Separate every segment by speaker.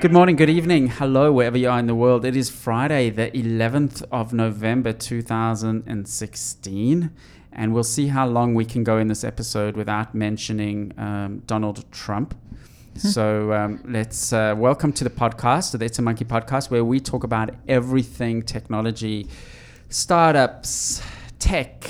Speaker 1: Good morning, good evening, hello, wherever you are in the world. It is Friday, the 11th of November 2016, and we'll see how long we can go in this episode without mentioning um, Donald Trump. So um, let's uh, welcome to the podcast, the It's a Monkey podcast, where we talk about everything technology, startups, tech,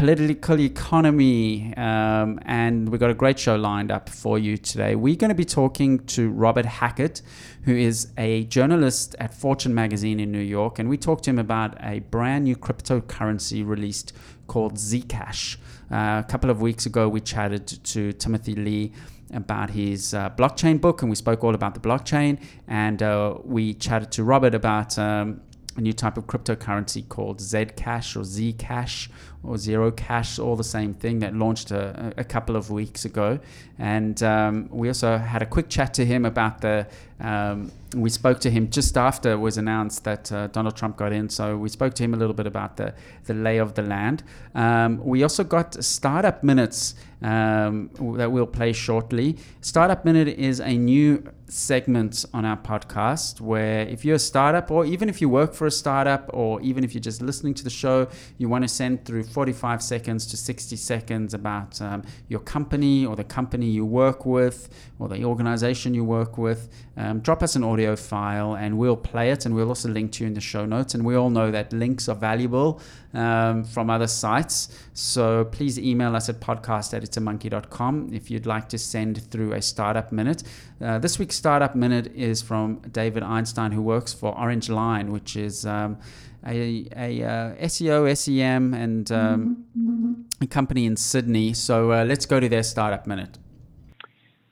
Speaker 1: political economy, um, and we've got a great show lined up for you today. We're going to be talking to Robert Hackett, who is a journalist at Fortune magazine in New York, and we talked to him about a brand new cryptocurrency released called Zcash. Uh, a couple of weeks ago, we chatted to Timothy Lee about his uh, blockchain book, and we spoke all about the blockchain. And uh, we chatted to Robert about um, a new type of cryptocurrency called Zcash or Zcash or Zero Cash, all the same thing that launched a, a couple of weeks ago. And um, we also had a quick chat to him about the. Um, we spoke to him just after it was announced that uh, Donald Trump got in. So we spoke to him a little bit about the, the lay of the land. Um, we also got Startup Minutes um, that we'll play shortly. Startup Minute is a new segment on our podcast where if you're a startup or even if you work for a startup or even if you're just listening to the show, you want to send through 45 seconds to 60 seconds about um, your company or the company you work with or the organization you work with, um, drop us an audio file and we'll play it and we'll also link to you in the show notes. And we all know that links are valuable um, from other sites. So please email us at podcast at itsamonkey.com if you'd like to send through a startup minute. Uh, this week's startup minute is from David Einstein, who works for Orange Line, which is um, a, a uh, SEO, SEM, and um, a company in Sydney. So uh, let's go to their startup minute.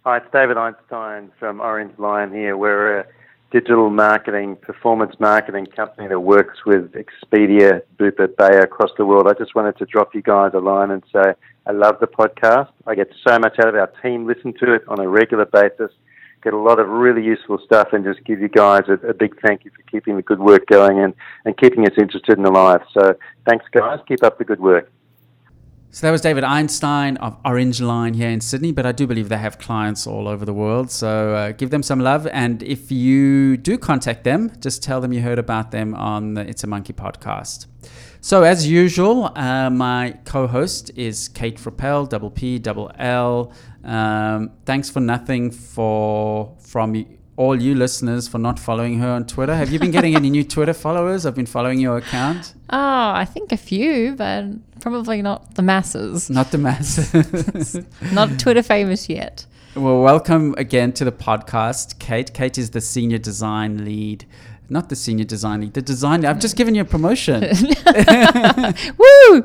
Speaker 2: Hi, it's David Einstein from Orange Line here. We're a digital marketing, performance marketing company that works with Expedia, Bupa, Bayer across the world. I just wanted to drop you guys a line and say I love the podcast. I get so much out of. Our team listen to it on a regular basis get a lot of really useful stuff and just give you guys a, a, big thank you for keeping the good work going and, and keeping us interested and alive. So thanks, guys. Keep up the good work.
Speaker 1: So that was David Einstein of Orange Line here in Sydney, but I do believe they have clients all over the world. So uh, give them some love. And if you do contact them, just tell them you heard about them on the It's a Monkey podcast. So as usual, uh, my co-host is Kate Frappell, double P, double L. Um, thanks for nothing for from all you listeners for not following her on Twitter. Have you been getting any new Twitter followers? I've been following your account.
Speaker 3: Oh, I think a few, but probably not the masses.
Speaker 1: Not the masses.
Speaker 3: not Twitter famous yet.
Speaker 1: Well, welcome again to the podcast, Kate. Kate is the senior design lead not the senior design lead, the designer. I've just given you a promotion.
Speaker 3: Woo!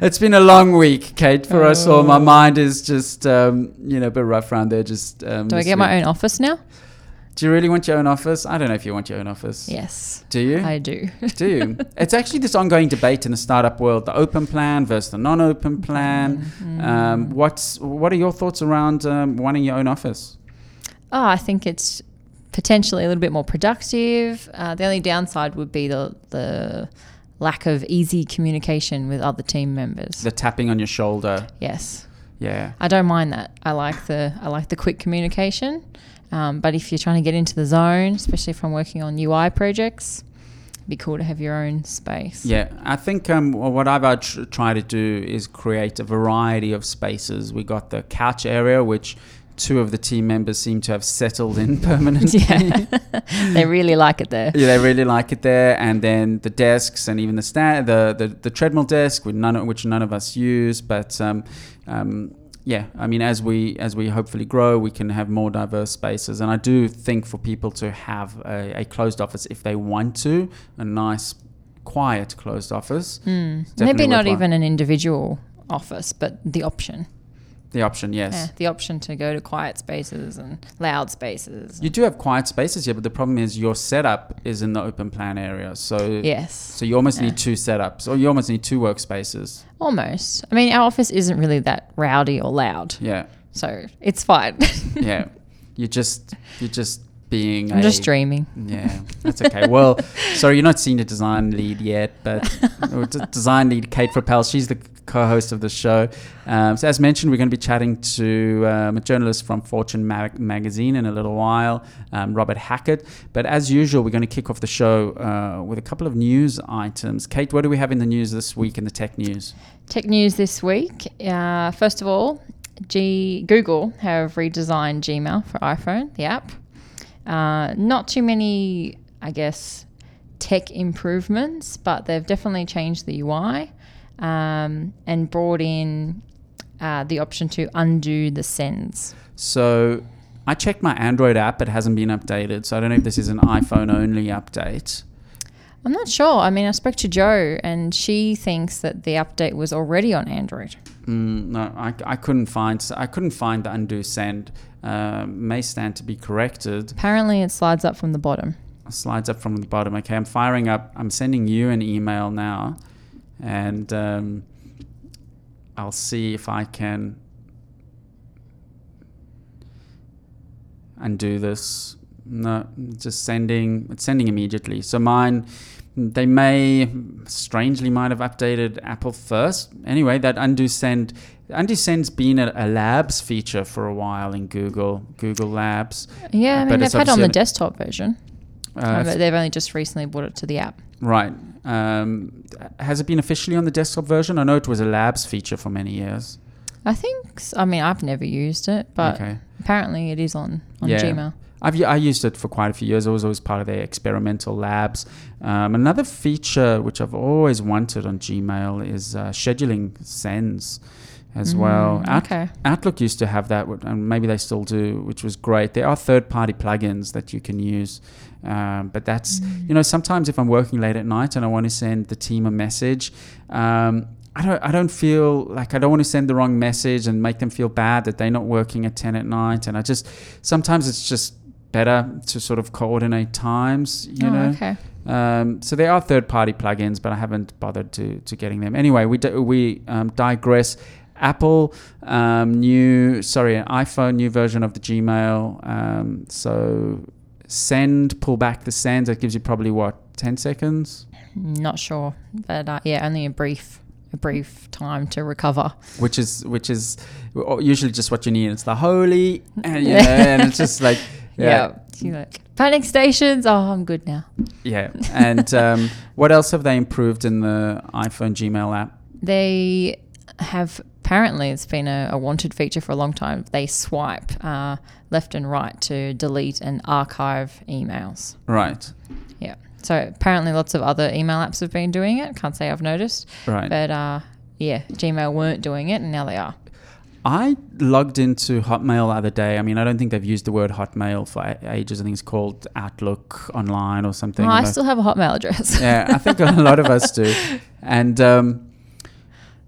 Speaker 1: it's been a long week, Kate, for oh. us all. My oh. mind is just, um, you know, a bit rough around there. Just um,
Speaker 3: do I get week. my own office now?
Speaker 1: Do you really want your own office? I don't know if you want your own office.
Speaker 3: Yes.
Speaker 1: Do you?
Speaker 3: I do.
Speaker 1: do you? It's actually this ongoing debate in the startup world: the open plan versus the non-open plan. Mm-hmm. Um, what's what are your thoughts around um, wanting your own office?
Speaker 3: Oh, I think it's potentially a little bit more productive. Uh, the only downside would be the the lack of easy communication with other team members.
Speaker 1: The tapping on your shoulder.
Speaker 3: Yes.
Speaker 1: Yeah.
Speaker 3: I don't mind that. I like the I like the quick communication. Um, but if you're trying to get into the zone, especially if I'm working on UI projects, it'd be cool to have your own space.
Speaker 1: Yeah, I think um, what I've tr- tried to do is create a variety of spaces. We got the couch area, which two of the team members seem to have settled in permanently.
Speaker 3: Yeah. they really like it there.
Speaker 1: Yeah, they really like it there. And then the desks and even the stand, the, the, the treadmill desk, which none, of, which none of us use. But um, um, yeah, I mean, as we as we hopefully grow, we can have more diverse spaces. And I do think for people to have a, a closed office if they want to, a nice, quiet closed office.
Speaker 3: Mm. Maybe not even an individual office, but the option.
Speaker 1: The option, yes.
Speaker 3: Yeah, the option to go to quiet spaces and loud spaces.
Speaker 1: You do have quiet spaces here, but the problem is your setup is in the open plan area. So
Speaker 3: yes.
Speaker 1: So you almost yeah. need two setups, or you almost need two workspaces.
Speaker 3: Almost. I mean, our office isn't really that rowdy or loud.
Speaker 1: Yeah.
Speaker 3: So it's fine.
Speaker 1: yeah. You just you just being
Speaker 3: I'm
Speaker 1: a,
Speaker 3: just dreaming.
Speaker 1: Yeah, that's okay. well, sorry, you're not senior design lead yet, but design lead Kate Frappell. She's the co-host of the show. Um, so as mentioned, we're going to be chatting to um, a journalist from Fortune mag- magazine in a little while, um, Robert Hackett. But as usual, we're going to kick off the show uh, with a couple of news items. Kate, what do we have in the news this week in the tech news?
Speaker 3: Tech news this week. Uh, first of all, G- Google have redesigned Gmail for iPhone, the app. Uh, not too many, I guess, tech improvements, but they've definitely changed the UI um, and brought in uh, the option to undo the sends.
Speaker 1: So I checked my Android app; it hasn't been updated. So I don't know if this is an iPhone only update.
Speaker 3: I'm not sure. I mean, I spoke to Joe, and she thinks that the update was already on Android.
Speaker 1: Mm, no, I, I couldn't find I couldn't find the undo send. Uh, may stand to be corrected.
Speaker 3: Apparently, it slides up from the bottom.
Speaker 1: Slides up from the bottom. Okay, I'm firing up. I'm sending you an email now, and um, I'll see if I can undo this. No, just sending. It's sending immediately. So mine. They may strangely might have updated Apple first. Anyway, that undo send undo send's been a, a labs feature for a while in Google Google Labs.
Speaker 3: Yeah, I mean,
Speaker 1: it's
Speaker 3: they've had it on the desktop version.
Speaker 1: Uh,
Speaker 3: Uh, but they've only just recently brought it to the app.
Speaker 1: Right. Um, has it been officially on the desktop version? I know it was a labs feature for many years.
Speaker 3: I think. I mean, I've never used it, but
Speaker 1: okay.
Speaker 3: apparently it is on on
Speaker 1: Yeah.
Speaker 3: Gmail.
Speaker 1: I've I used it for quite a few years. It was always part of their experimental labs. Um, another feature which I've always wanted on Gmail is uh, scheduling sends as well.
Speaker 3: Mm,
Speaker 1: Out-
Speaker 3: okay.
Speaker 1: Outlook used to have that, and maybe they still do, which was great. There are third-party plugins that you can use, um, but that's
Speaker 3: Mm.
Speaker 1: you know sometimes if I'm working late at night and I want to send the team a message. Um, I don't, I don't feel like I don't want to send the wrong message and make them feel bad that they're not working at 10 at night. And I just, sometimes it's just better to sort of coordinate times, you
Speaker 3: oh,
Speaker 1: know?
Speaker 3: okay.
Speaker 1: Um, so there are third-party plugins, but I haven't bothered to to getting them. Anyway, we do, we um, digress. Apple um, new, sorry, an iPhone new version of the Gmail. Um, so send, pull back the send. That gives you probably what ten seconds,
Speaker 3: Not sure, but uh, yeah, only a brief a brief time to recover.
Speaker 1: which is which is usually just what you need. It's the holy, and, you know, and it's just like
Speaker 3: Yeah. You're like, panic stations. Oh, I'm good now.
Speaker 1: yeah. And um, what else have they improved in the iPhone Gmail app?
Speaker 3: They have apparently it's been a, a wanted feature for a long time. They swipe uh, left and right to delete and archive emails.
Speaker 1: Right,
Speaker 3: Yeah. So apparently lots of other email apps have been doing it. Can't say I've noticed,
Speaker 1: right.
Speaker 3: but uh, yeah, Gmail weren't doing it, and now they are.
Speaker 1: I logged into Hotmail the other day. I mean, I don't think they've used the word Hotmail for ages. I think it's called Outlook Online or something.
Speaker 3: Oh, I still have a Hotmail address.
Speaker 1: yeah, I think a lot of us do. And um,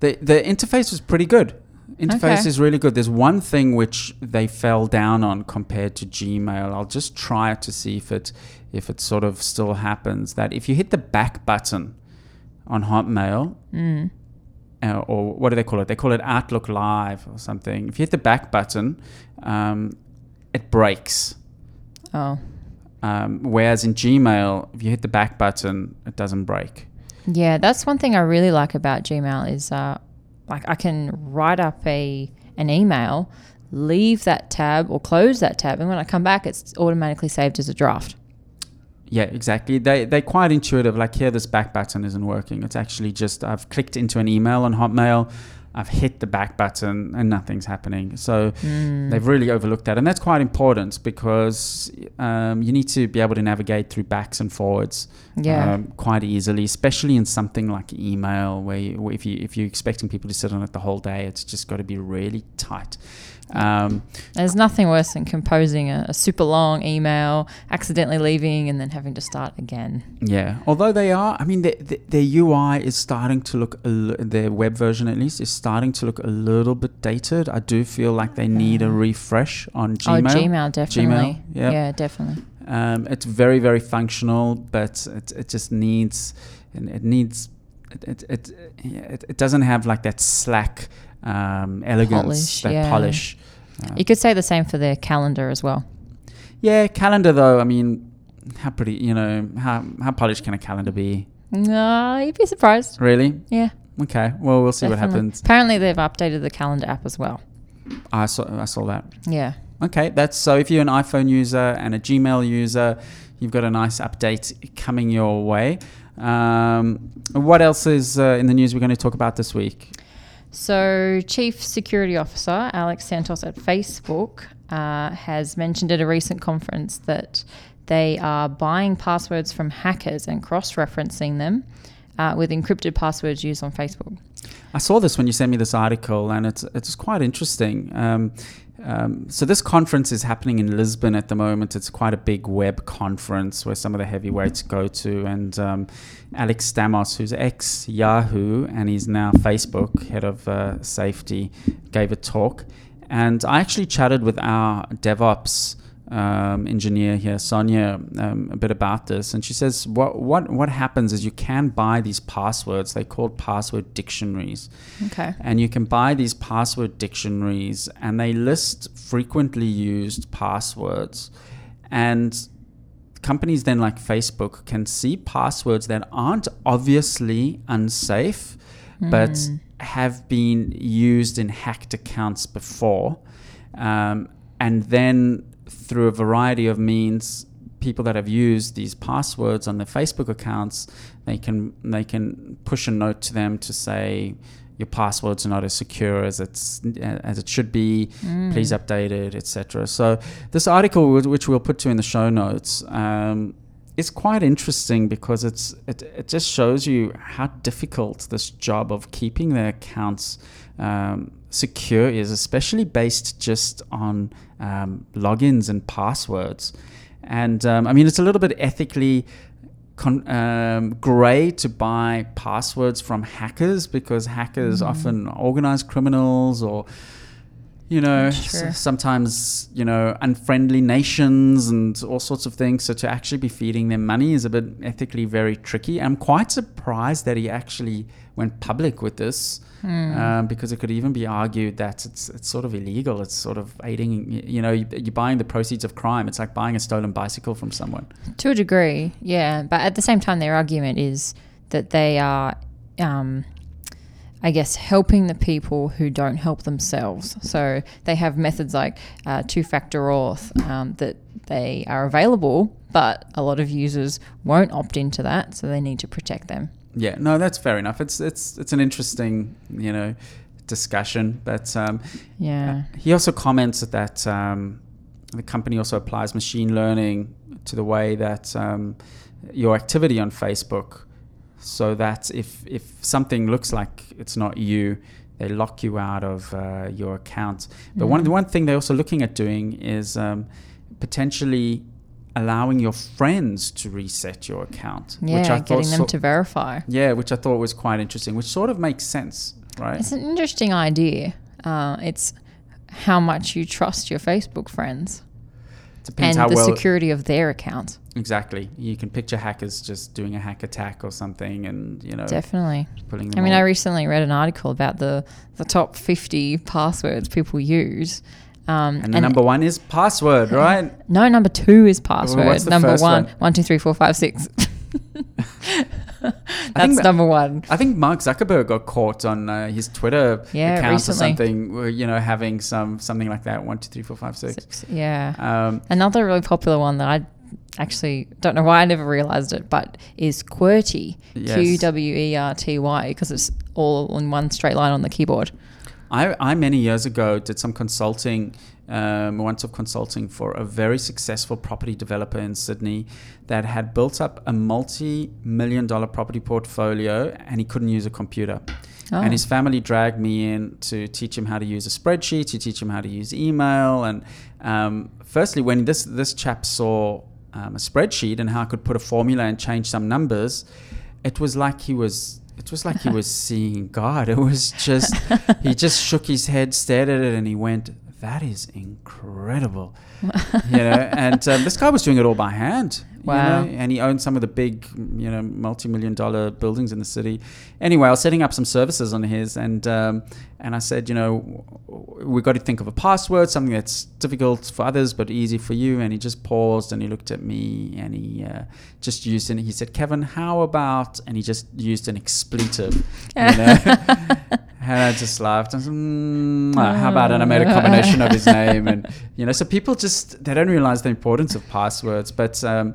Speaker 1: the the interface was pretty good. Interface
Speaker 3: Okay.
Speaker 1: is really good. There's one thing which they fell down on compared to Gmail. I'll just try it to see if it if it sort of still happens. That if you hit the back button on Hotmail,
Speaker 3: Mm.
Speaker 1: Uh, or what do they call it? They call it Outlook Live or something. If you hit the back button, um, it breaks.
Speaker 3: Oh,
Speaker 1: Um, whereas in Gmail, if you hit the back button, it doesn't break.
Speaker 3: yeah. That's one thing I really like about Gmail is uh, like I can write up a an email, leave that tab or close that tab, and when I come back, it's automatically saved as a draft.
Speaker 1: Yeah, exactly. They they're quite intuitive. Like here, this back button isn't working. It's actually just I've clicked into an email on Hotmail, I've hit the back button, and nothing's happening. So
Speaker 3: Mm.
Speaker 1: they've really overlooked that, and that's quite important because um, you need to be able to navigate through backs and forwards
Speaker 3: Yeah.
Speaker 1: um, quite easily, especially in something like email, where, you, where if you if you're expecting people to sit on it the whole day, it's just got to be really tight. Um,
Speaker 3: There's nothing worse than composing a, a super long email, accidentally leaving, and then having to start again.
Speaker 1: Yeah, although they are, I mean, the, the, their UI is starting to look, li- their web version at least is starting to look a little bit dated. I do feel like they need a refresh on Gmail.
Speaker 3: Oh, Gmail, definitely.
Speaker 1: yeah.
Speaker 3: yeah, definitely.
Speaker 1: Um, it's very, very functional, but it, it just needs, it needs, it, it, it, it doesn't have like that slack um, elegance,
Speaker 3: Polish,
Speaker 1: that
Speaker 3: yeah.
Speaker 1: polish. Uh,
Speaker 3: You could say the same for their calendar as well.
Speaker 1: Yeah, calendar though. I mean, how pretty, you know, how how polished can a calendar be?
Speaker 3: No, you'd be surprised.
Speaker 1: Really?
Speaker 3: Yeah.
Speaker 1: Okay. Well, we'll see what happens.
Speaker 3: Apparently, they've updated the calendar app as well.
Speaker 1: I saw I saw that.
Speaker 3: Yeah.
Speaker 1: Okay, that's so. If you're an iPhone user and a Gmail user, you've got a nice update coming your way. Um, what else is uh, in the news we're going to talk about this week?
Speaker 3: So, Chief Security Officer Alex Stamos at Facebook uh, has mentioned at a recent conference that they are buying passwords from hackers and cross referencing them uh, with encrypted passwords used on Facebook.
Speaker 1: I saw this when you sent me this article, and it's it's quite interesting. Um, um, so this conference is happening in Lisbon at the moment. It's quite a big web conference where some of the heavyweights go to, and um, Alex Stamos, who's ex Yahoo and he's now Facebook head of uh, safety, gave a talk, and I actually chatted with our DevOps um, engineer here, Sonia, um, a bit about this, and she says what what what happens is you can buy these passwords. They called password dictionaries,
Speaker 3: Okay.
Speaker 1: and you can buy these password dictionaries, and they list frequently used passwords, and companies then like Facebook can see passwords that aren't obviously unsafe, but have been used in hacked accounts before, um, and then through a variety of means, people that have used these passwords on their Facebook accounts, they can they can push a note to them to say your passwords are not as secure as it's as it should be. Please update it, etc. So this article, which- we'll put to in the show notes. Um, is quite interesting because it's it, it just shows you how difficult this job of keeping their accounts um, secure is, especially based just on um, logins and passwords. And um, I mean, it's a little bit ethically con- um, grey to buy passwords from hackers because hackers often organized criminals or you know,
Speaker 3: That's true.
Speaker 1: s- sometimes, you know, unfriendly nations and all sorts of things. So to actually be feeding them money is a bit ethically very tricky. I'm quite surprised that he actually went public with this um, because it could even be argued that it's, it's sort of illegal. It's sort of aiding, you know, you- you're buying the proceeds of crime. It's like buying a stolen bicycle from someone.
Speaker 3: To a degree, yeah. But at the same time, their argument is that they are, um, I guess, helping the people who don't help themselves. So they have methods like uh, two factor auth um, that they are available, but a lot of users won't opt into that. So they need to protect them.
Speaker 1: Yeah, no, that's fair enough. It's it's it's an interesting, you know, discussion. But um,
Speaker 3: Yeah.
Speaker 1: He also comments that um, the company also applies machine learning to the way that um, your activity on Facebook, so that if if something looks like it's not you, they lock you out of uh, your account. But one the one thing they're also looking at doing is um, potentially allowing your friends to reset your account,
Speaker 3: Yeah,
Speaker 1: which I thought
Speaker 3: getting them
Speaker 1: so-
Speaker 3: to verify.
Speaker 1: yeah, which I thought was quite interesting, which sort of makes sense, right?
Speaker 3: It's an interesting idea. Uh, it's how much you trust your Facebook friends
Speaker 1: Depends
Speaker 3: and the
Speaker 1: well
Speaker 3: security of their account.
Speaker 1: Exactly. You can picture hackers just doing a hack attack or something, and you know,
Speaker 3: Definitely.
Speaker 1: them.
Speaker 3: I mean, I recently read an article about the, the top 50 passwords people use. Um,
Speaker 1: and the number one is password, right?
Speaker 3: no, number two is password.
Speaker 1: the
Speaker 3: number
Speaker 1: first
Speaker 3: one,
Speaker 1: one?
Speaker 3: one, two, three, four, five, six.
Speaker 1: I
Speaker 3: That's
Speaker 1: think
Speaker 3: number one.
Speaker 1: I think Mark Zuckerberg got caught on uh, his Twitter
Speaker 3: Yeah,
Speaker 1: account
Speaker 3: recently.
Speaker 1: or something, where, you know, having some something like that. One, two, three, four, five, six.
Speaker 3: Six, Yeah.
Speaker 1: Um,
Speaker 3: Another really popular one that I actually don't know why I never realized it, but is QWERTY.
Speaker 1: Yes.
Speaker 3: Q W E R T Y, because it's all in one straight line on the keyboard.
Speaker 1: I, I many years ago did some consulting, um, once of consulting for a very successful property developer in Sydney that had built up a multi-million dollar property portfolio and he couldn't use a computer.
Speaker 3: Oh.
Speaker 1: And his family dragged me in to teach him how to use a spreadsheet, to teach him how to use email. And um, firstly, when this this chap saw um, a spreadsheet and how I could put a formula and change some numbers, it was like he was. It was like he was seeing God. It was just he just shook his head, stared at it, and he went, that is incredible. you know, and um, this guy was doing it all by hand.
Speaker 3: Wow.
Speaker 1: You know, and he owned some of the big, you know, multi-million dollar buildings in the city. Anyway, I was setting up some services on his, and um, and I said, you know, we've got to think of a password, something that's difficult for others but easy for you. And he just paused and he looked at me and he uh, just used it. He said, Kevin, how about? And he just used an expletive. You know? And I just laughed. I said, mm, how about? And I made a combination of his name, and you know, so people just they don't realize the importance of passwords. But um,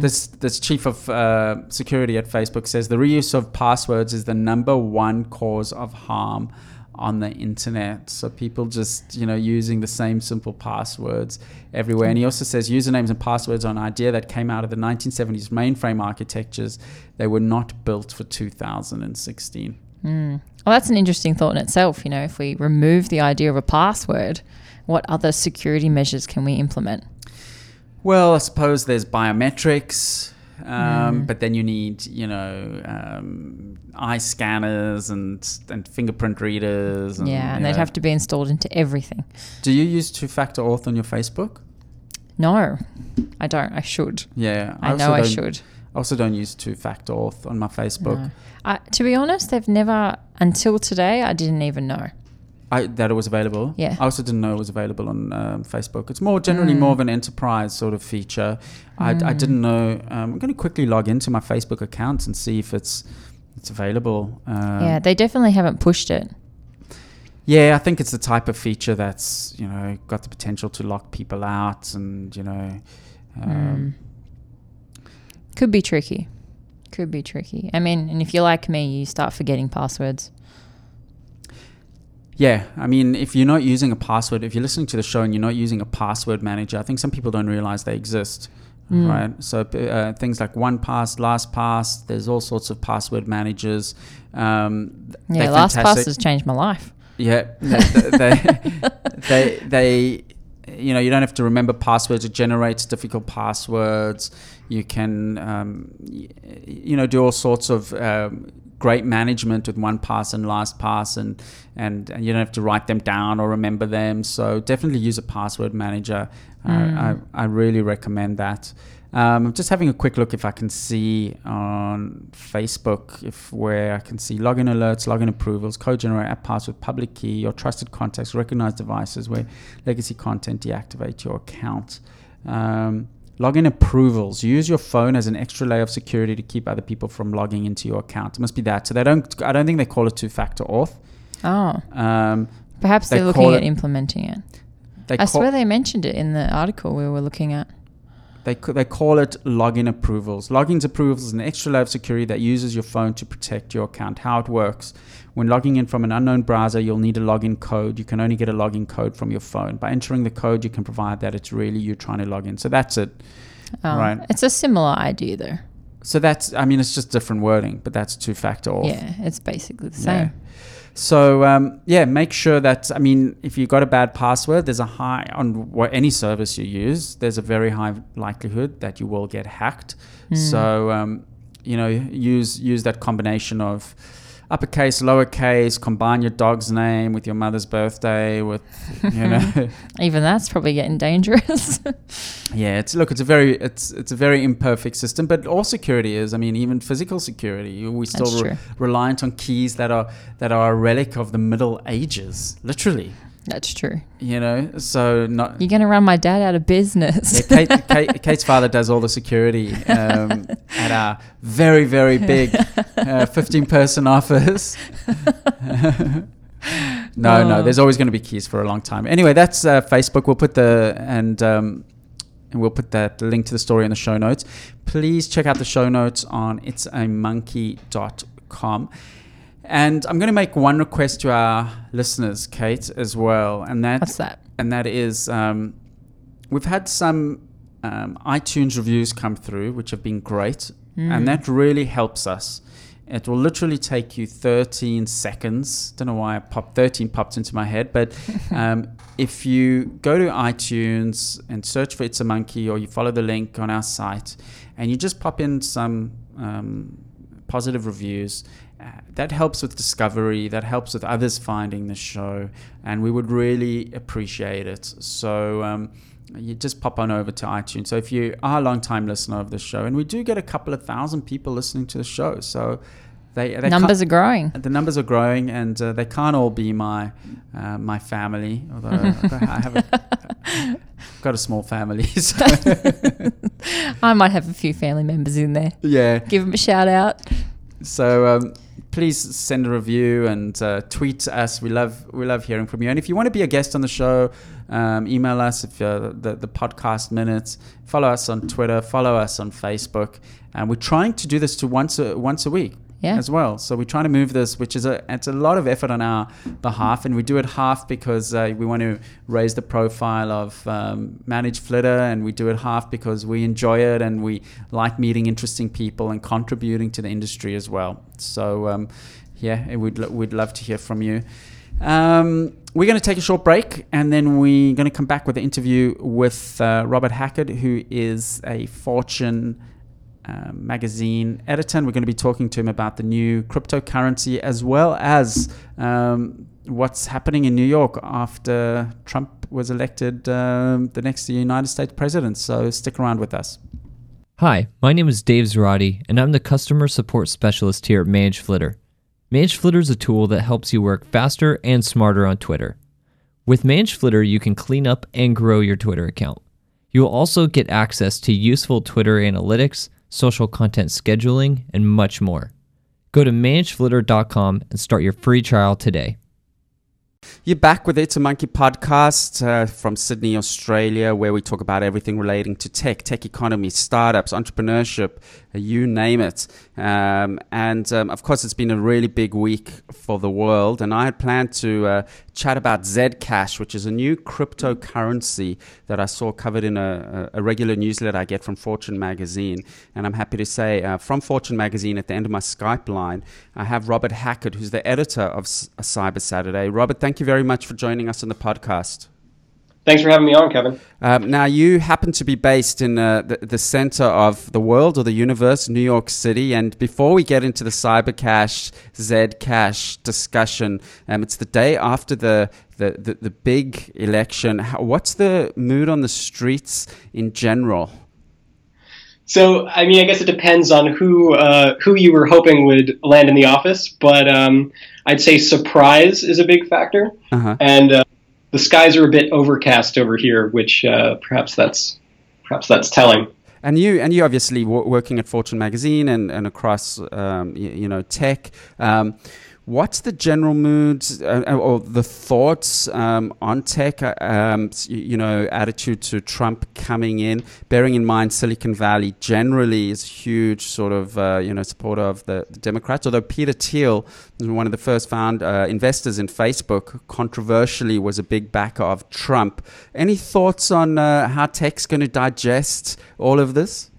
Speaker 1: this this chief of uh, security at Facebook says the reuse of passwords is the number one cause of harm on the internet. So people just you know using the same simple passwords everywhere. And he also says usernames and passwords are an idea that came out of the 1970s mainframe architectures. They were not built for 2016.
Speaker 3: Well, that's an interesting thought in itself. You know, if we remove the idea of a password, what other security measures can we implement?
Speaker 1: Well, I suppose there's biometrics, um, but then you need, you know, um, eye scanners and and fingerprint readers. And,
Speaker 3: Yeah, and they'd
Speaker 1: know.
Speaker 3: have to be installed into everything.
Speaker 1: Do you use two-factor auth on your Facebook?
Speaker 3: No, I don't. I should.
Speaker 1: Yeah,
Speaker 3: I,
Speaker 1: also
Speaker 3: know I should.
Speaker 1: I also don't use two-factor auth on my Facebook.
Speaker 3: No. I, to be honest, they've never until today. I didn't even know.
Speaker 1: I, that it was available.
Speaker 3: Yeah.
Speaker 1: I also didn't know it was available on um, Facebook. It's more generally
Speaker 3: Mm.
Speaker 1: more of an enterprise sort of feature. I, I didn't know. Um, I'm going to quickly log into my Facebook account and see if it's it's available. Um,
Speaker 3: yeah, they definitely haven't pushed it.
Speaker 1: Yeah, I think it's the type of feature that's you know got the potential to lock people out, and you know, um,
Speaker 3: Could be tricky. Could be tricky. I mean, and if you're like me, you start forgetting passwords.
Speaker 1: yeah. I mean, if you're not using a password, if you're listening to the show and you're not using a password manager, I think some people don't realize they exist.
Speaker 3: Mm.
Speaker 1: Right, so uh, things like OnePass, LastPass, there's all sorts of password managers. Um,
Speaker 3: Yeah, LastPass has changed my life.
Speaker 1: Yeah, they, they, they, they, you know, you don't have to remember passwords. It generates difficult passwords. You can, um, you know, do all sorts of um, great management with OnePass and LastPass, and, and and you don't have to write them down or remember them. So definitely use a password manager. Uh, I, I really recommend that. Um, I'm just having a quick look if I can see on Facebook if where I can see login alerts, login approvals, code generate app password, public key, your trusted contacts, recognized devices where legacy content deactivate your account. Um, login approvals. Use your phone as an extra layer of security to keep other people from logging into your account. It must be that. So they don't. I don't think they call it two-factor auth.
Speaker 3: Oh,
Speaker 1: Um,
Speaker 3: perhaps
Speaker 1: They
Speaker 3: they're looking at implementing it.
Speaker 1: they
Speaker 3: I swear they mentioned it in the article we were looking at.
Speaker 1: They, they call it login approvals. Login approvals is an extra layer of security that uses your phone to protect your account. How it works. When logging in from an unknown browser, you'll need a login code. You can only get a login code from your phone. By entering the code, you can provide that it's really you trying to log in. So that's it.
Speaker 3: Um,
Speaker 1: Right.
Speaker 3: It's a similar idea, though.
Speaker 1: So that's, I mean, it's just different wording, but that's two factor auth.
Speaker 3: Yeah, it's basically the
Speaker 1: Yeah. So um, yeah, make sure that I mean, if you've got a bad password, there's a high on what any service you use. There's a very high likelihood that you will get hacked. So um, you know, use use that combination of uppercase, lowercase. Combine your dog's name with your mother's birthday. With you know,
Speaker 3: Even that's probably getting dangerous.
Speaker 1: yeah. It's look, it's a very it's it's a very imperfect system, but all security is. I mean, even physical security, we still re- reliant on keys that are that are a relic of the Middle Ages, literally.
Speaker 3: That's true.
Speaker 1: You know, so not.
Speaker 3: You're going to run my dad out of business.
Speaker 1: Yeah, Kate, Kate, Kate's father does all the security um, at our very, very big uh, 15 person office. no, no,
Speaker 3: Oh.
Speaker 1: there's always going to be keys for a long time. Anyway, that's uh, Facebook. We'll put the, and, um, and we'll put that link to the story in the show notes. Please check out the show notes on it'samonkey.com. And I'm going to make one request to our listeners, Kate, as well. And that
Speaker 3: What's that?
Speaker 1: and that is um, we've had some um, iTunes reviews come through, which have been great, and that really helps us. It will literally take you 13 seconds. Don't know why I popped 13 popped into my head, but um, if you go to iTunes and search for "It's a Monkey" or you follow the link on our site, and you just pop in some um, positive reviews. Uh, that helps with discovery. That helps with others finding the show, and we would really appreciate it. So. Um, you just pop on over to iTunes. So if you are a long time listener of the show, and we do get a couple of thousand people listening to the show, so they, they
Speaker 3: numbers are growing.
Speaker 1: The numbers are growing, and uh, they can't all be my uh, my family. Although I have a, got a small family, so
Speaker 3: I might have a few family members in there.
Speaker 1: Yeah,
Speaker 3: give them a shout out.
Speaker 1: So um, please send a review and uh, tweet us. We love we love hearing from you. And if you want to be a guest on the show, um, email us if uh, the the podcast minutes. Follow us on Twitter. Follow us on Facebook. And we're trying to do this to once a, once a week
Speaker 3: yeah.
Speaker 1: as well. So we're trying to move this, which is a it's a lot of effort on our behalf, and we do it half because uh, we want to raise the profile of um, Manage Flitter, and we do it half because we enjoy it and we like meeting interesting people and contributing to the industry as well. So um, yeah, we'd we'd love to hear from you. Um, we're going to take a short break and then we're going to come back with an interview with uh, Robert Hackett, who is a Fortune um, magazine editor, and we're going to be talking to him about the new cryptocurrency as well as um, what's happening in New York after Trump was elected um, the next United States president. So stick around with us.
Speaker 4: Hi, my name is Dave Zarati, and I'm the customer support specialist here at Manage Flitter. Manage Flitter is a tool that helps you work faster and smarter on Twitter. With Manage Flitter, you can clean up and grow your Twitter account. You will also get access to useful Twitter analytics social content scheduling, and much more. Go to manageflitter.com and start your free trial today.
Speaker 1: You're back with It's a Monkey podcast uh, from Sydney, Australia, where we talk about everything relating to tech, tech economy, startups, entrepreneurship, you name it. Um, and um, of course, it's been a really big week for the world. And I had planned to uh, chat about Zcash, which is a new cryptocurrency that I saw covered in a, a regular newsletter I get from Fortune magazine. And I'm happy to say, uh, from Fortune magazine at the end of my Skype line, I have Robert Hackett, who's the editor of S- Cyber Saturday. Robert, thank you very much for joining us on the podcast.
Speaker 5: Thanks for having me on, Kevin.
Speaker 1: Um, now, you happen to be based in uh, the, the center of the world or the universe, New York City. And before we get into the Cybercash, Zcash discussion, um, it's the day after the, the, the, the big election. How, what's the mood on the streets in general?
Speaker 5: So, I mean, I guess it depends on who uh, who you were hoping would land in the office, but um, I'd say surprise is a big factor, uh-huh. and uh, the skies are a bit overcast over here, which uh, perhaps that's perhaps that's telling.
Speaker 1: And you and you obviously w- working at Fortune magazine and and across um, you, you, know tech. Um, What's the general mood uh, uh, or the thoughts um, on tech? Uh, um, you know, attitude to Trump coming in, bearing in mind Silicon Valley generally is huge sort of uh, you know supporter of the, the, Democrats. Although Peter Thiel, one of the first found uh, investors in Facebook, controversially was a big backer of Trump. Any thoughts on uh, how tech's going to digest all of this?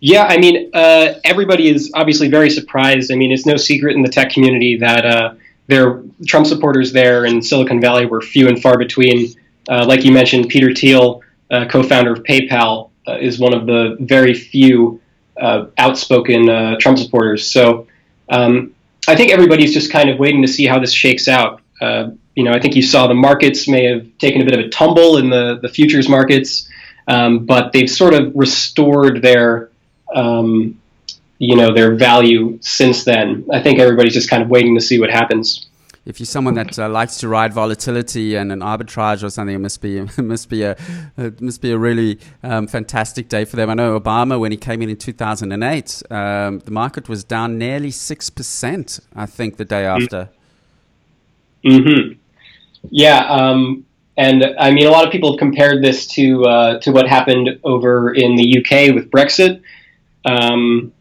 Speaker 5: Yeah, I mean, uh, everybody is obviously very surprised. I mean, it's no secret in the tech community that uh, there Trump supporters there in Silicon Valley were few and far between. Uh, like you mentioned, Peter Thiel, uh, co-founder of PayPal, uh, is one of the very few uh, outspoken Trump supporters. So um, I think everybody's just kind of waiting to see how this shakes out. you know, I think you saw the markets may have taken a bit of a tumble in the the futures markets, um, but they've sort of restored their um, you know their value since then. I think everybody's just kind of waiting to see what happens.
Speaker 1: If you're someone that uh, likes to ride volatility and an arbitrage or something, it must be it must be a it must be a really um, fantastic day for them. I know Obama when he came in in 2008, um, the market was down nearly six percent. I think the day mm-hmm. after.
Speaker 5: Hmm. Yeah. Um, and I mean, a lot of people have compared this to uh, to what happened over in the UK with Brexit. Um,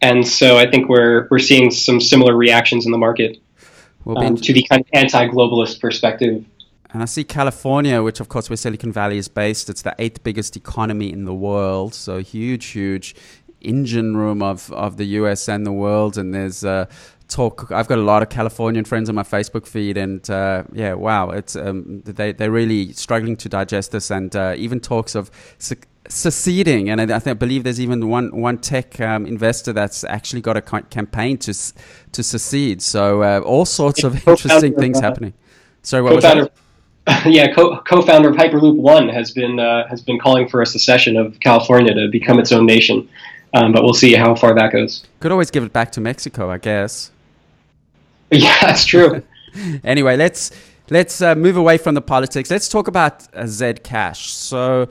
Speaker 5: and so I think we're we're seeing some similar reactions in the market um, to the kind of anti-globalist perspective.
Speaker 1: And I see California, which of course where Silicon Valley is based, it's the eighth biggest economy in the world. So huge, huge engine room of, of the US and the world. And there's uh, talk. I've got a lot of Californian friends on my Facebook feed, and uh, yeah, wow, it's um, they they're really struggling to digest this, and uh, even talks of seceding, and I, I, think, I believe there's even one one tech um, investor that's actually got a campaign to to secede. So uh, all sorts of interesting things uh, happening. Sorry, what was that?
Speaker 5: yeah, co- founder of Hyperloop One has been uh, has been calling for a secession of California to become its own nation, um, but we'll see how far that goes.
Speaker 1: Could always give it back to Mexico, I guess.
Speaker 5: Yeah, that's true.
Speaker 1: anyway, let's let's uh, move away from the politics. Let's talk about uh, Zcash. So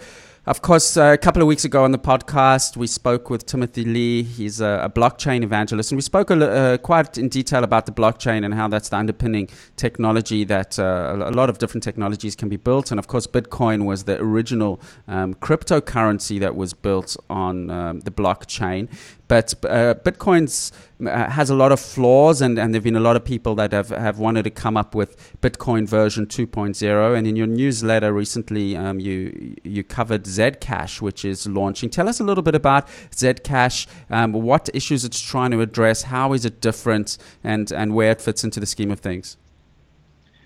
Speaker 1: of course, uh, a couple of weeks ago on the podcast, we spoke with Timothy Lee. He's a, a blockchain evangelist, and we spoke a, uh, quite in detail about the blockchain and how that's the underpinning technology that uh, a lot of different technologies can be built. And of course, Bitcoin was the original um, cryptocurrency that was built on um, the blockchain. But uh, Bitcoin's uh, has a lot of flaws, and, and there have been a lot of people that have, have wanted to come up with Bitcoin version 2.0. And in your newsletter recently, um, you you covered Zcash, which is launching. Tell us a little bit about Zcash, um, what issues it's trying to address, how is it different, and, and where it fits into the scheme of things.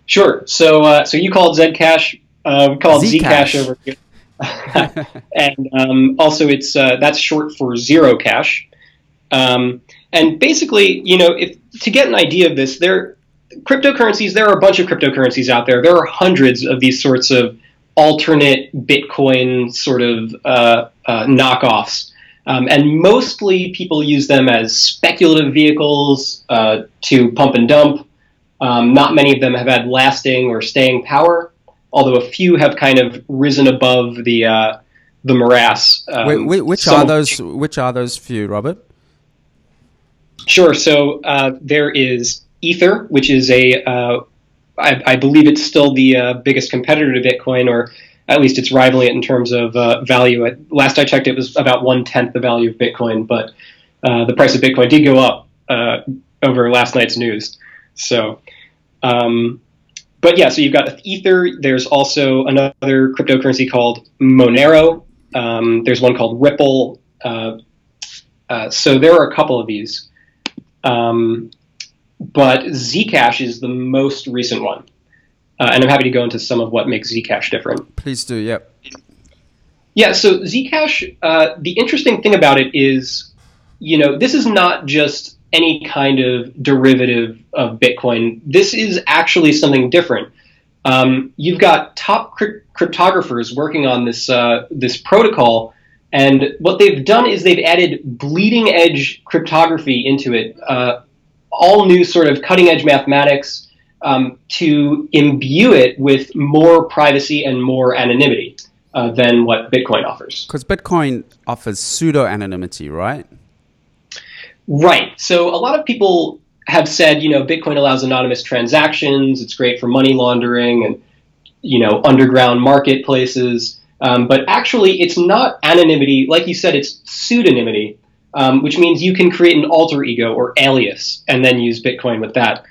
Speaker 5: Sure. So uh, so you called Zcash, uh, we call it Zcash, Zcash over here. and um, also, it's uh, that's short for zero cash. Um, and basically, you know, if to get an idea of this, there cryptocurrencies. There are a bunch of cryptocurrencies out there. There are hundreds of these sorts of alternate Bitcoin sort of uh, uh, knockoffs. Um, and mostly people use them as speculative vehicles uh, to pump and dump. Um, not many of them have had lasting or staying power, although a few have kind of risen above the uh, the morass.
Speaker 1: Um, which, which are those? Which are those few, Robert?
Speaker 5: Sure. So uh, there is Ether, which is a, uh, I, I believe it's still the uh, biggest competitor to Bitcoin, or at least it's rivaling it in terms of uh, value. Last I checked, it was about one tenth the value of Bitcoin, but uh, the price of Bitcoin did go up uh, over last night's news. So, um, but yeah, so you've got Ether. There's also another cryptocurrency called Monero. Um, there's one called Ripple. so there are a couple of these. Um, but Zcash is the most recent one. Uh, and I'm happy to go into some of what makes Zcash different.
Speaker 1: Please do, yep.
Speaker 5: Yeah, so Zcash, uh, the interesting thing about it is, you know, this is not just any kind of derivative of Bitcoin. This is actually something different. Um, you've got top crypt- cryptographers working on this uh, this protocol and what they've done is they've added bleeding edge cryptography into it, uh, all new sort of cutting edge mathematics um, to imbue it with more privacy and more anonymity uh, than what Bitcoin offers.
Speaker 1: Because Bitcoin offers pseudo anonymity, right?
Speaker 5: Right. So a lot of people have said, you know, Bitcoin allows anonymous transactions. It's great for money laundering and, you know, underground marketplaces. Um, but actually, it's not anonymity. Like you said, it's pseudonymity, um, which means you can create an alter ego or alias and then use Bitcoin with that.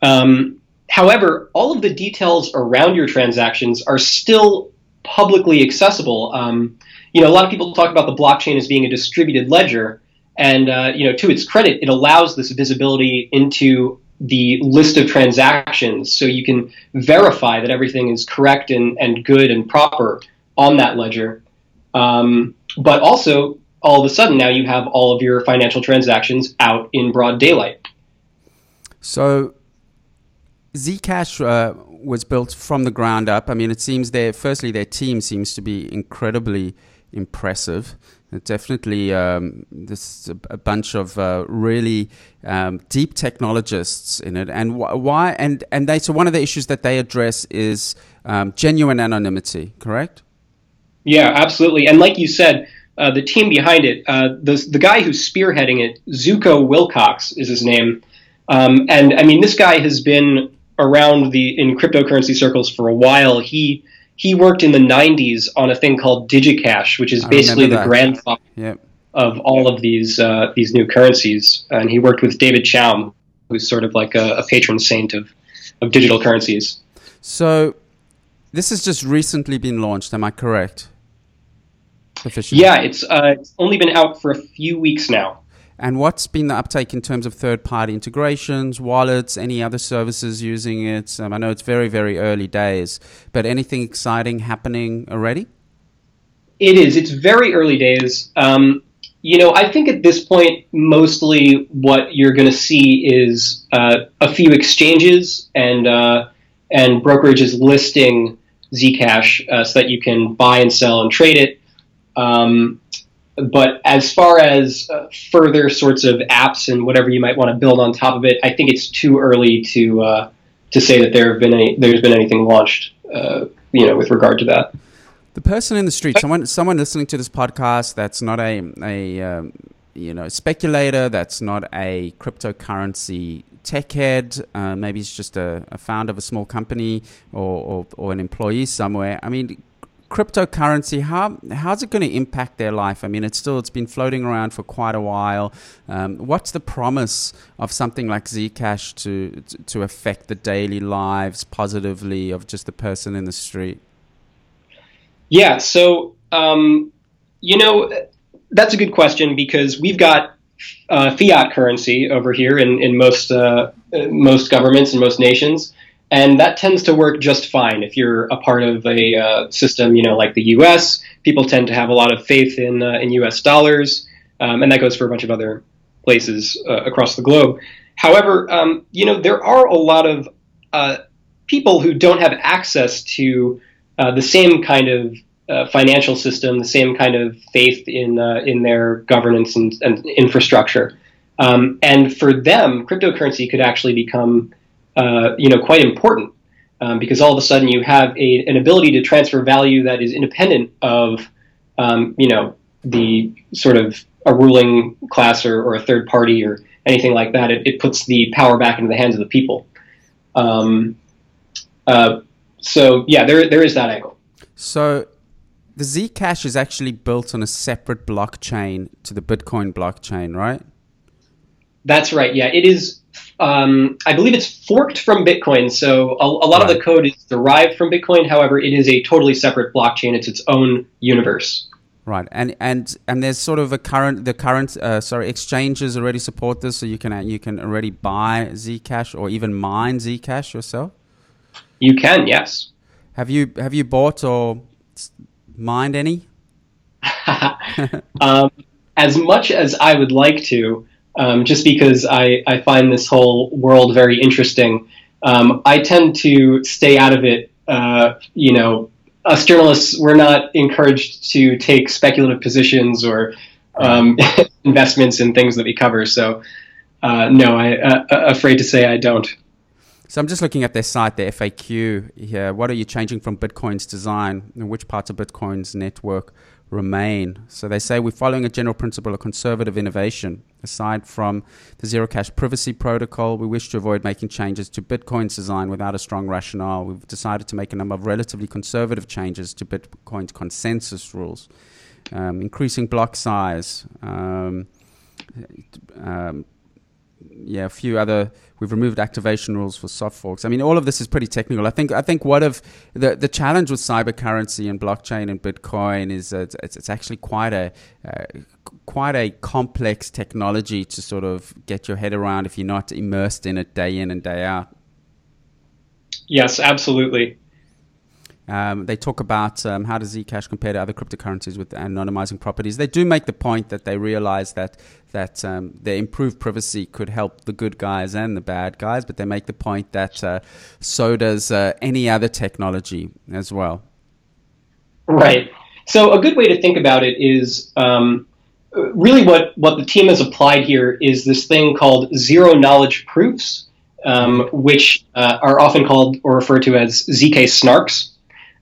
Speaker 5: Um, however, all of the details around your transactions are still publicly accessible. Um, you know, a lot of people talk about the blockchain as being a distributed ledger, and uh, you know, to its credit, it allows this visibility into the list of transactions, so you can verify that everything is correct and, and good and proper on that ledger. Um, but also, all of a sudden, now you have all of your financial transactions out in broad daylight.
Speaker 1: So, Zcash uh, was built from the ground up. I mean, it seems their firstly their team seems to be incredibly impressive. It definitely, um, this a, bunch of uh, really um, deep technologists in it, and wh- why? And and they so one of the issues that they address is um, genuine anonymity. Correct?
Speaker 5: Yeah, absolutely. And like you said, uh, the team behind it, uh, the, the guy who's spearheading it, Zooko Wilcox is his name. Um, and I mean, this guy has been around the in cryptocurrency circles for a while. He he worked in the 90s on a thing called DigiCash, which is basically the grandfather yep. of all of these uh, these new currencies. And he worked with David Chaum, who's sort of like a, a patron saint of, of digital currencies.
Speaker 1: So this has just recently been launched. Am I correct?
Speaker 5: Officially? Yeah, it's uh, it's only been out for a few weeks now.
Speaker 1: And what's been the uptake in terms of third-party integrations, wallets, any other services using it? Um, I know it's very, very early days, but anything exciting happening already?
Speaker 5: It is. It's very early days. Um, you know, I think at this point, mostly what you're going to see is uh, a few exchanges and uh, and brokerages listing Zcash uh, so that you can buy and sell and trade it. Um, but as far as uh, further sorts of apps and whatever you might want to build on top of it, I think it's too early to uh, to say that there have been any there's been anything launched. Uh, you know, with regard to that.
Speaker 1: The person in the street, someone someone listening to this podcast that's not a a um, you know speculator, that's not a cryptocurrency tech head, uh, maybe he's just a, a, founder of a small company or, or, or an employee somewhere. I mean, cryptocurrency how how's it going to impact their life? I mean it's still it's been floating around for quite a while. Um, what's the promise of something like zcash to to affect the daily lives positively of just the person in the street?
Speaker 5: Yeah so um, you know that's a good question because we've got uh, fiat currency over here in, in most uh, most governments and most nations and that tends to work just fine if you're a part of a uh, system, you know, like the U.S. People tend to have a lot of faith in uh, in U.S. dollars, um, and that goes for a bunch of other places uh, across the globe. However, um, you know, there are a lot of uh, people who don't have access to uh, the same kind of uh, financial system, the same kind of faith in in their governance and, and infrastructure, um, and for them, cryptocurrency could actually become uh, you know, quite important um, because all of a sudden you have a, an ability to transfer value that is independent of, um, you know, the sort of a ruling class or, or a third party or anything like that. It, it, puts the power back into the hands of the people. Um, uh, so yeah, there there is that angle.
Speaker 1: So the Zcash is actually built on a separate blockchain to the Bitcoin blockchain, right?
Speaker 5: That's right. Yeah, it is um, I believe it's forked from Bitcoin, so a, a lot right. of the code is derived from Bitcoin. However, it is a totally separate blockchain. It's its own universe.
Speaker 1: Right, and and and there's sort of a current the current uh, sorry exchanges already support this, so you can uh, you can already buy Zcash or even mine Zcash yourself.
Speaker 5: You can, yes.
Speaker 1: Have you have you bought or mined any?
Speaker 5: um, as much as I would like to, um, just because I, I find this whole world very interesting. Um, I tend to stay out of it. Uh, you know, us journalists, we're not encouraged to take speculative positions or um, investments in things that we cover. So, uh, no, I uh, uh, afraid to say I don't.
Speaker 1: So I'm just looking at their site, their FAQ here. What are you changing from Bitcoin's design? And which parts of Bitcoin's network remain. So they say we're following a general principle of conservative innovation. Aside from the Zerocash privacy protocol, we wish to avoid making changes to Bitcoin's design without a strong rationale. We've decided to make a number of relatively conservative changes to Bitcoin's consensus rules, um, increasing block size. Um, um, yeah, a few other. We've removed activation rules for soft forks. I mean, all of this is pretty technical. I think. I think one of the the challenge with cyber currency and blockchain and Bitcoin is that it's, it's actually quite a uh, quite a complex technology to sort of get your head around if you're not immersed in it day in and day out.
Speaker 5: Yes, absolutely.
Speaker 1: Um, they talk about um, how does Zcash compare to other cryptocurrencies with anonymizing properties. They do make the point that they realize that that um, the improved privacy could help the good guys and the bad guys, but they make the point that uh, so does uh, any other technology as well.
Speaker 5: Right. So a good way to think about it is um, really what what the team has applied here is this thing called zero knowledge proofs, um, which uh, are often called or referred to as zk-SNARKs.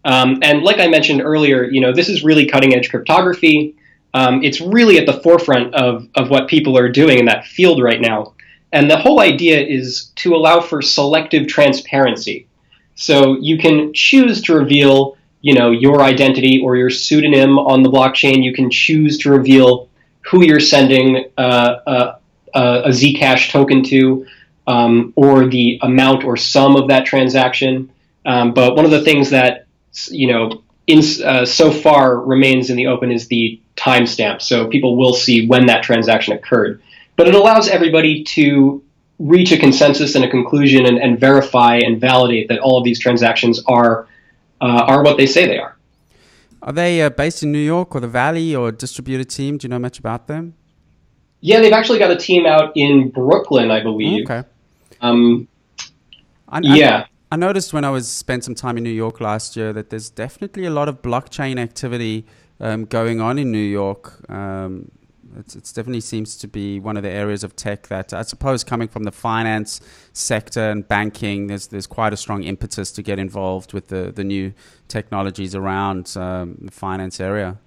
Speaker 5: Um, and like I mentioned earlier, you know, this is really cutting edge cryptography. Um, it's really at the forefront of, of what people are doing in that field right now. And the whole idea is to allow for selective transparency. So you can choose to reveal, you know, your identity or your pseudonym on the blockchain. You can choose to reveal who you're sending uh, uh, uh, a Zcash token to, um, or the amount or sum of that transaction. Um, but one of the things that you know, in, uh, so far remains in the open is the timestamp. So people will see when that transaction occurred. But it allows everybody to reach a consensus and a conclusion and, and verify and validate that all of these transactions are uh, are what they say they are.
Speaker 1: Are they uh, based in New York or the Valley or a distributed team? Do you know much about them?
Speaker 5: Yeah, they've actually got a team out in Brooklyn, I believe.
Speaker 1: Okay.
Speaker 5: Um,
Speaker 1: I, I-
Speaker 5: yeah.
Speaker 1: I noticed when I was spent some time in New York last year that there's definitely a lot of blockchain activity um, going on in New York. Um, it's definitely seems to be one of the areas of tech that I suppose coming from the finance sector and banking, there's there's quite a strong impetus to get involved with the, the new technologies around um, the finance area.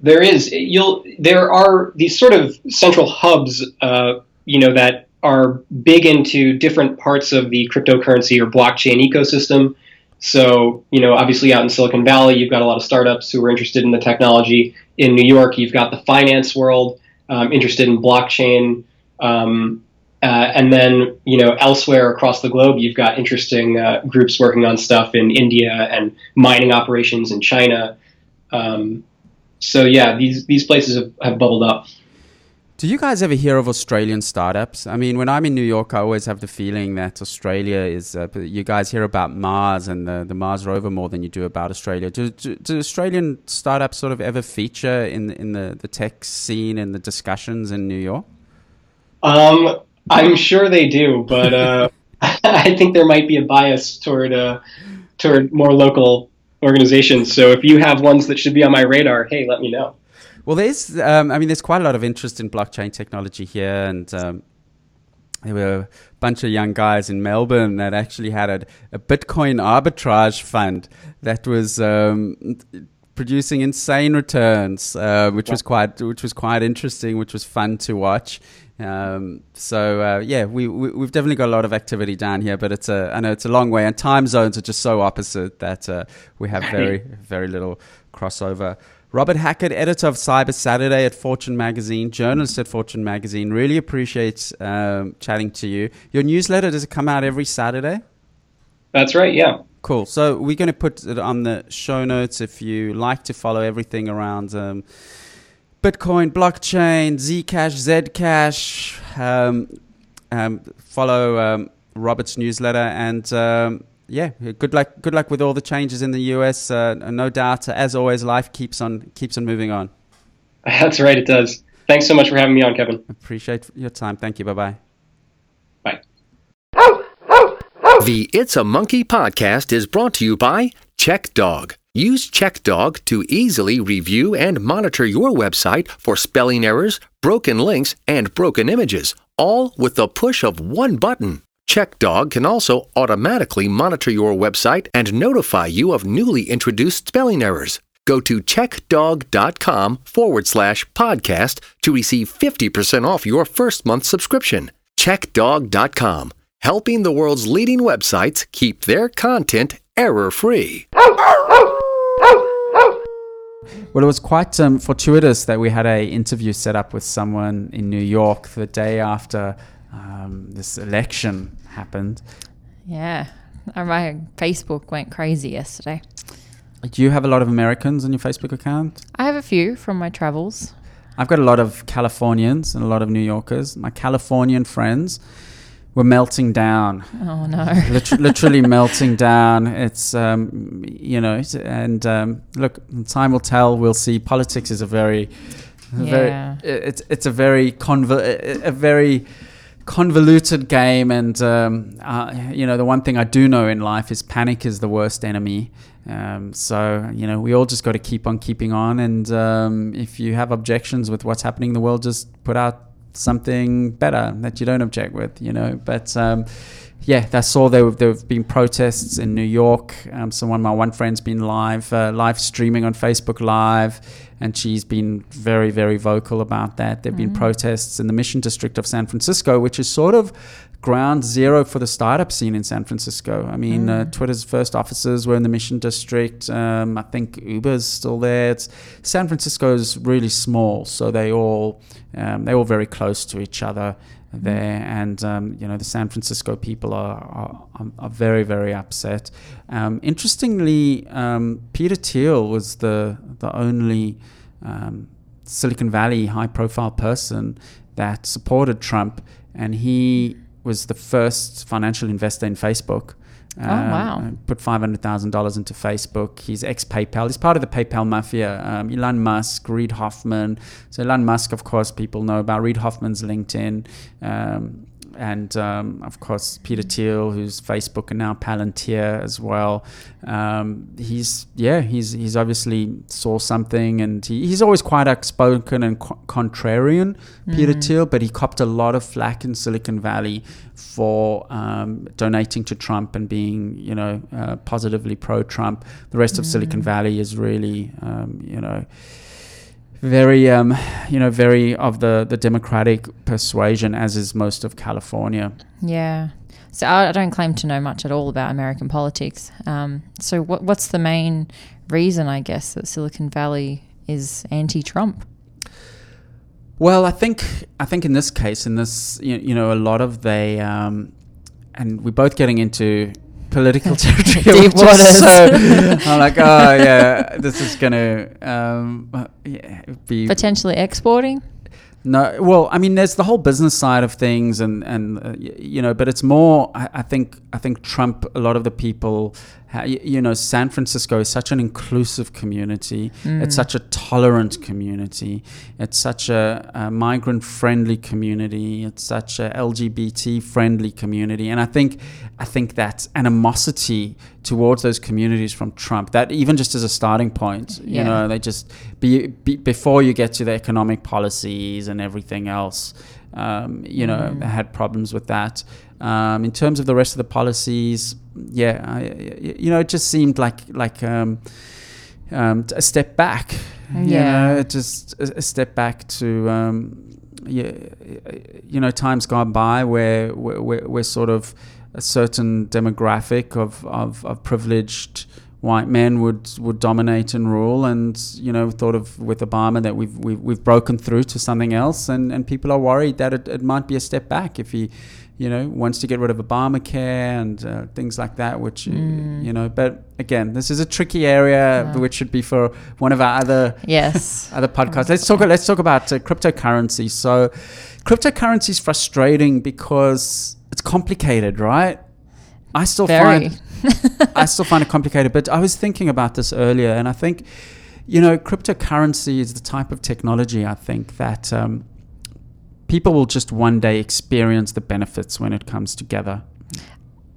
Speaker 5: There is you'll there are these sort of central hubs, uh, you know, that are big into different parts of the cryptocurrency or blockchain ecosystem. So, you know, obviously out in Silicon Valley, you've got a lot of startups who are interested in the technology. In New York, you've got the finance world um, interested in blockchain. Um, uh, and then, you know, elsewhere across the globe, you've got interesting uh, groups working on stuff in India and mining operations in China. Um, so yeah, these these places have, have bubbled up.
Speaker 1: Do you guys ever hear of Australian startups? I mean, when I'm in New York, I always have the feeling that Australia is. Uh, you guys hear about Mars and the, the Mars rover more than you do about Australia. Do, do, do Australian startups sort of ever feature in in the, the tech scene and the discussions in New York?
Speaker 5: Um, I'm sure they do, but uh, I think there might be a bias toward uh, toward more local organizations. So if you have ones that should be on my radar, hey, let me know.
Speaker 1: Well, there's, um, I mean, there's quite a lot of interest in blockchain technology here, and um, there were a bunch of young guys in Melbourne that actually had a, a Bitcoin arbitrage fund that was um, producing insane returns, uh, which was quite, which was quite interesting, which was fun to watch. Um, so uh, yeah, we, we we've definitely got a lot of activity down here, but it's a I know it's a long way, and time zones are just so opposite that uh, we have very very little crossover. Robert Hackett, editor of Cyber Saturday at Fortune Magazine, journalist at Fortune Magazine. Really appreciates um, chatting to you. Your newsletter does it come out every Saturday?
Speaker 5: That's right. Yeah.
Speaker 1: Cool. So we're going to put it on the show notes if you like to follow everything around um, Bitcoin, blockchain, Zcash, Zcash. Um, um, follow um, Robert's newsletter and um, yeah, good luck. Good luck with all the changes in the US. Uh, no doubt, as always, life keeps on keeps on moving on.
Speaker 5: That's right. It does. Thanks so much for having me on, Kevin.
Speaker 1: Appreciate your time. Thank you. Bye bye.
Speaker 5: Bye.
Speaker 6: The It's a Monkey podcast is brought to you by CheckDog. Use CheckDog to easily review and monitor your website for spelling errors, broken links, and broken images, all with the push of one button. CheckDog can also automatically monitor your website and notify you of newly introduced spelling errors. Go to checkdog.com forward slash podcast to receive 50% off your first month subscription. Checkdog.com, helping the world's leading websites keep their content error free.
Speaker 1: Well, it was quite um, fortuitous that we had a interview set up with someone in New York the day after um, this election happened.
Speaker 3: Yeah. My Facebook went crazy yesterday.
Speaker 1: Do you have a lot of Americans on your Facebook account?
Speaker 3: I have a few from my travels.
Speaker 1: I've got a lot of Californians and a lot of New Yorkers. My Californian friends were melting down,
Speaker 3: Oh no.
Speaker 1: Lit- literally melting down. It's um, you know, it's- and um, look, time will tell. We'll see. Politics is a very, a very it's it's a very a a very convoluted game and um, uh, you know the one thing i do know in life is panic is the worst enemy. Um, so you know we all just got to keep on keeping on and um, if you have objections with what's happening in the world just put out something better that you don't object with you know. But um, yeah, I saw there there have been protests in New York. Um, so one of my one friend's been live uh, live streaming on Facebook Live, and she's been very very vocal about that. There've been mm-hmm. protests in the Mission District of San Francisco, which is sort of ground zero for the startup scene in San Francisco. I mean, uh, Twitter's first offices were in the Mission District. Um, I think Uber's still there. It's, San Francisco's really small, so they all um, they're all very close to each other there, and um, you know the San Francisco people are are, are very very upset. Um, interestingly, um, Peter Thiel was the the only um, Silicon Valley high profile person that supported Trump, and he was the first financial investor in Facebook.
Speaker 3: Oh, wow.
Speaker 1: Put five hundred thousand dollars into Facebook. He's ex PayPal. He's part of the PayPal mafia. Um, Elon Musk, Reid Hoffman. So Elon Musk, of course, people know about. Reid Hoffman's LinkedIn. Um, and um, of course Peter Thiel, who's Facebook and now Palantir as well. Um, he's yeah, he's he's obviously saw something, and he, he's always quite outspoken and co- contrarian, Peter Thiel. But he copped a lot of flack in Silicon Valley for um, donating to Trump and being you know uh, positively pro-Trump. The rest of Silicon Valley is really um, you know very um, you know very of the the democratic persuasion as is most of california
Speaker 3: Yeah. So I I don't claim to know much at all about American politics. Um, so what, what's the main reason, I guess, that Silicon Valley is anti-Trump?
Speaker 1: well i think i think in this case in this you, you know a lot of they um, and we're both getting into political territory
Speaker 3: Deep waters.
Speaker 1: so i'm like oh yeah this is gonna um, uh, yeah, be
Speaker 3: Potentially exporting?
Speaker 1: No, well, I mean, there's the whole business side of things, and and uh, y- you know, but it's more. I, I think I think Trump. A lot of the people, you know, San Francisco is such an inclusive community. It's such a tolerant community. It's such a, a migrant-friendly community. It's such a LGBT-friendly community, and I think I think that animosity towards those communities from Trump. That even just as a starting point, you
Speaker 3: Yeah.
Speaker 1: know, they just be, be before you get to the economic policies and everything else. Um, you know, they had problems with that. Um, in terms of the rest of the policies, yeah, I, you know, it just seemed like like um, um, a step back. You
Speaker 3: Yeah.
Speaker 1: know, just a, a step back to um, yeah, you know, times gone by where where, where sort of a certain demographic of, of, of privileged white men would would dominate and rule and you know thought of with Obama that we've we've, we've broken through to something else and, and people are worried that it, it might be a step back if he you know wants to get rid of Obamacare and uh, things like that which uh, you know but again this is a tricky area
Speaker 3: Yeah.
Speaker 1: which should be for one of our other
Speaker 3: Yes.
Speaker 1: other podcasts. Let's talk. Let's talk about uh, cryptocurrency. So, cryptocurrency is frustrating because it's complicated, right? I still
Speaker 3: Very.
Speaker 1: find I still find it complicated. But I was thinking about this earlier, and I think, you know, cryptocurrency is the type of technology I think that um, people will just one day experience the benefits when it comes together.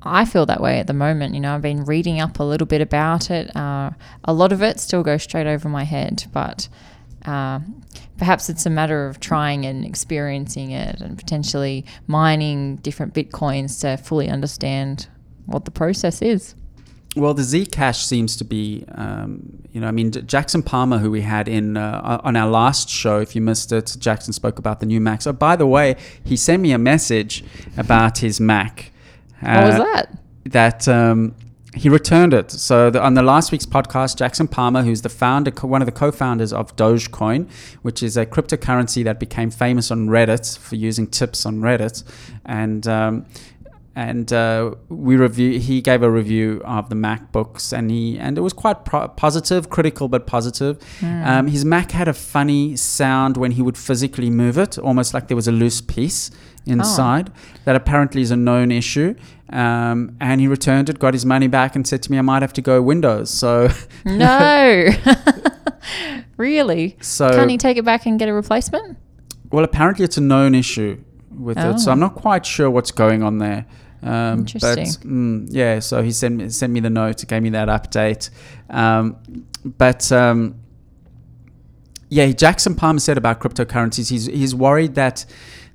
Speaker 3: I feel that way at the moment. You know, I've been reading up a little bit about it. Uh, a lot of it still goes straight over my head, but uh, perhaps it's a matter of trying and experiencing it and potentially mining different bitcoins to fully understand what the process is.
Speaker 1: Well, the Zcash seems to be, um, you know, I mean, Jackson Palmer, who we had in uh, on our last show, if you missed it, Jackson spoke about the new Mac. So, by the way, he sent me a message about his Mac.
Speaker 3: What was
Speaker 1: Uh,
Speaker 3: that?
Speaker 1: That um, he returned it. So, the, on the last week's podcast, Jackson Palmer, who's the founder, co- one of the co-founders of Dogecoin, which is a cryptocurrency that became famous on Reddit for using tips on Reddit, and um, and uh, we review. He gave a review of the MacBooks, and he and it was quite pro- positive, critical but positive. Um, his Mac had a funny sound when he would physically move it, almost like there was a loose piece inside. That apparently is a known issue. Um, and he returned it, got his money back, and said to me, "I might have to go Windows." So,
Speaker 3: No. really?
Speaker 1: so
Speaker 3: Can't he take it back and get a replacement?
Speaker 1: Well, apparently it's a known issue with it, so
Speaker 3: Oh.
Speaker 1: I'm not quite sure what's going on there. Um,
Speaker 3: Interesting.
Speaker 1: But mm, yeah, so he sent me, sent me the note, gave me that update. Um, but um, yeah, Jackson Palmer said about cryptocurrencies, he's he's worried that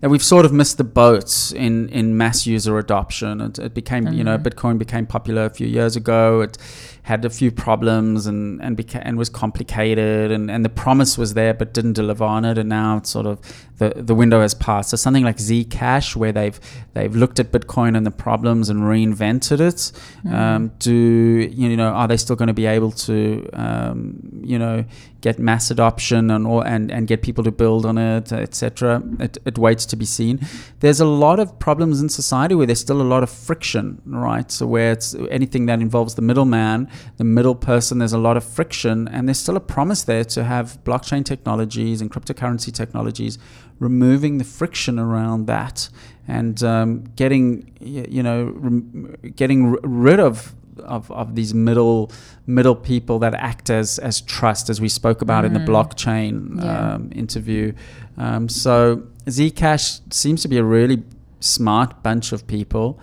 Speaker 1: that we've sort of missed the boat in, in mass user adoption. It, it became, you know, Bitcoin became popular a few years ago. It had a few problems and and became and was complicated, and, and the promise was there but didn't deliver on it. And now it's sort of the the window has passed. So something like Zcash, where they've they've looked at Bitcoin and the problems and reinvented it. Um, do you know? Are they still going to be able to, um, you know, get mass adoption and all and, and get people to build on it, etc. It, it waits to be seen. There's a lot of problems in society where there's still a lot of friction, right? So where it's anything that involves the middleman, the middle person, there's a lot of friction, and there's still a promise there to have blockchain technologies and cryptocurrency technologies removing the friction around that and um, getting you know rem- getting r- rid of of, of these middle middle people that act as as trust, as we spoke about mm. in the mm. blockchain yeah. um, interview. Um, so Zcash seems to be a really smart bunch of people.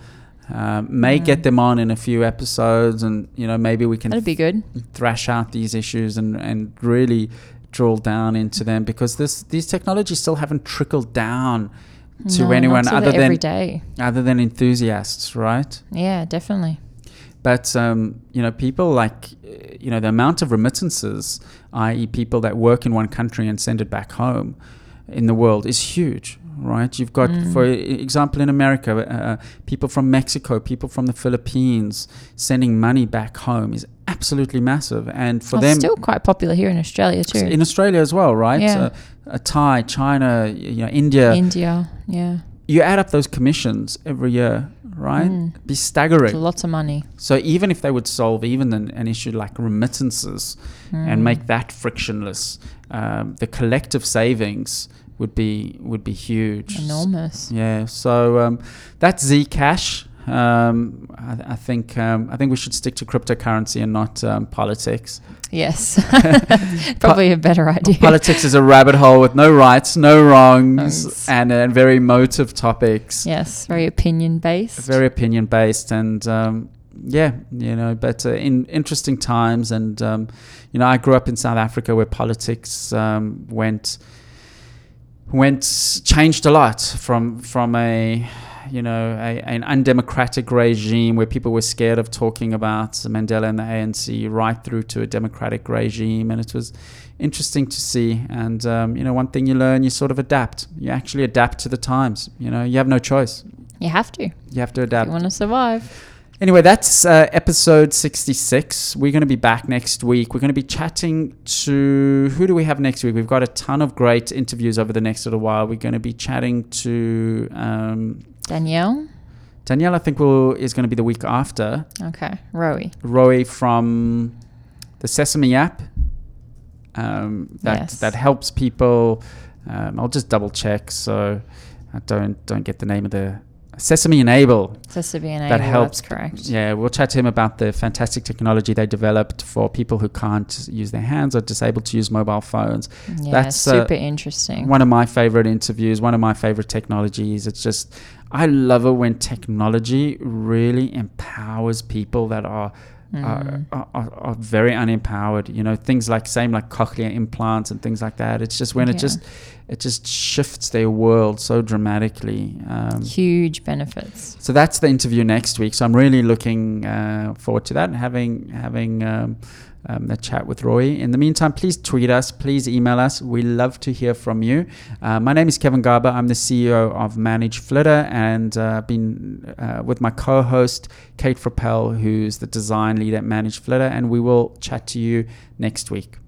Speaker 1: Uh, may mm. get them on in a few episodes, and you know maybe we can
Speaker 3: that'd be good.
Speaker 1: Thrash out these issues and and really drill down into them because this these technologies still haven't trickled down to no, anyone other than other than enthusiasts, right?
Speaker 3: Yeah, definitely.
Speaker 1: But um, you know, people like you know the amount of remittances, i.e., people that work in one country and send it back home, in the world is huge. Right, you've got, mm. for example, in America, uh, people from Mexico, people from the Philippines sending money back home is absolutely massive, and for them,
Speaker 3: still quite popular here in Australia too.
Speaker 1: In Australia as well, right?
Speaker 3: Yeah.
Speaker 1: Uh, Thai, China, you know, India.
Speaker 3: India, yeah.
Speaker 1: You add up those commissions every year, right? Mm. Be staggering.
Speaker 3: lots of money.
Speaker 1: So even if they would solve even an, an issue like remittances mm. and make that frictionless, um, the collective savings would be would be huge.
Speaker 3: Enormous.
Speaker 1: Yeah. So um, that's Zcash. Um, I, I, think um, I think we should stick to cryptocurrency and not um, politics.
Speaker 3: Yes, probably a better idea.
Speaker 1: Politics is a rabbit hole with no rights, no wrongs, and, and very emotive topics.
Speaker 3: Yes, very opinion based.
Speaker 1: Very opinion based, and um, yeah, you know, but uh, in interesting times, and um, you know, I grew up in South Africa where politics um, went went changed a lot from from a you know, a, an undemocratic regime where people were scared of talking about Mandela and the ANC, right through to a democratic regime, and it was interesting to see. And um, you know, one thing you learn, you sort of adapt. You actually adapt to the times. You know, you have no choice.
Speaker 3: You have to.
Speaker 1: You have to adapt.
Speaker 3: you want to survive.
Speaker 1: Anyway, that's uh, episode 66. We're going to be back next week. We're going to be chatting to who do we have next week? We've got a ton of great interviews over the next little while. We're going to be chatting to um,
Speaker 3: Danielle.
Speaker 1: Danielle, I think will is going to be the week after.
Speaker 3: Okay, Rowie.
Speaker 1: Rowie from the Sesame app. Um, that yes. that helps people. Um, I'll just double check so I don't don't get the name of the Sesame Enable.
Speaker 3: Sesame Enable. That helps. correct.
Speaker 1: Yeah, we'll chat to him about the fantastic technology they developed for people who can't use their hands or disabled to use mobile phones.
Speaker 3: Yeah, That's super uh, interesting.
Speaker 1: One of my favorite interviews. One of my favorite technologies. It's just I love it when technology really empowers people that are mm. are, are, are, very unempowered. You know, things like same like cochlear implants and things like that. It's just when yeah. it just it just shifts their world so dramatically.
Speaker 3: Um, Huge benefits.
Speaker 1: So that's the interview next week. So I'm really looking uh, forward to that and having having. Um, um, chat with Roy. In the meantime, please tweet us, please email us. We love to hear from you. Uh, my name is Kevin Garber. I'm the CEO of Manage Flitter and uh, been uh, with my co-host Kate Frappell, who's the design lead at Manage Flitter, and we will chat to you next week.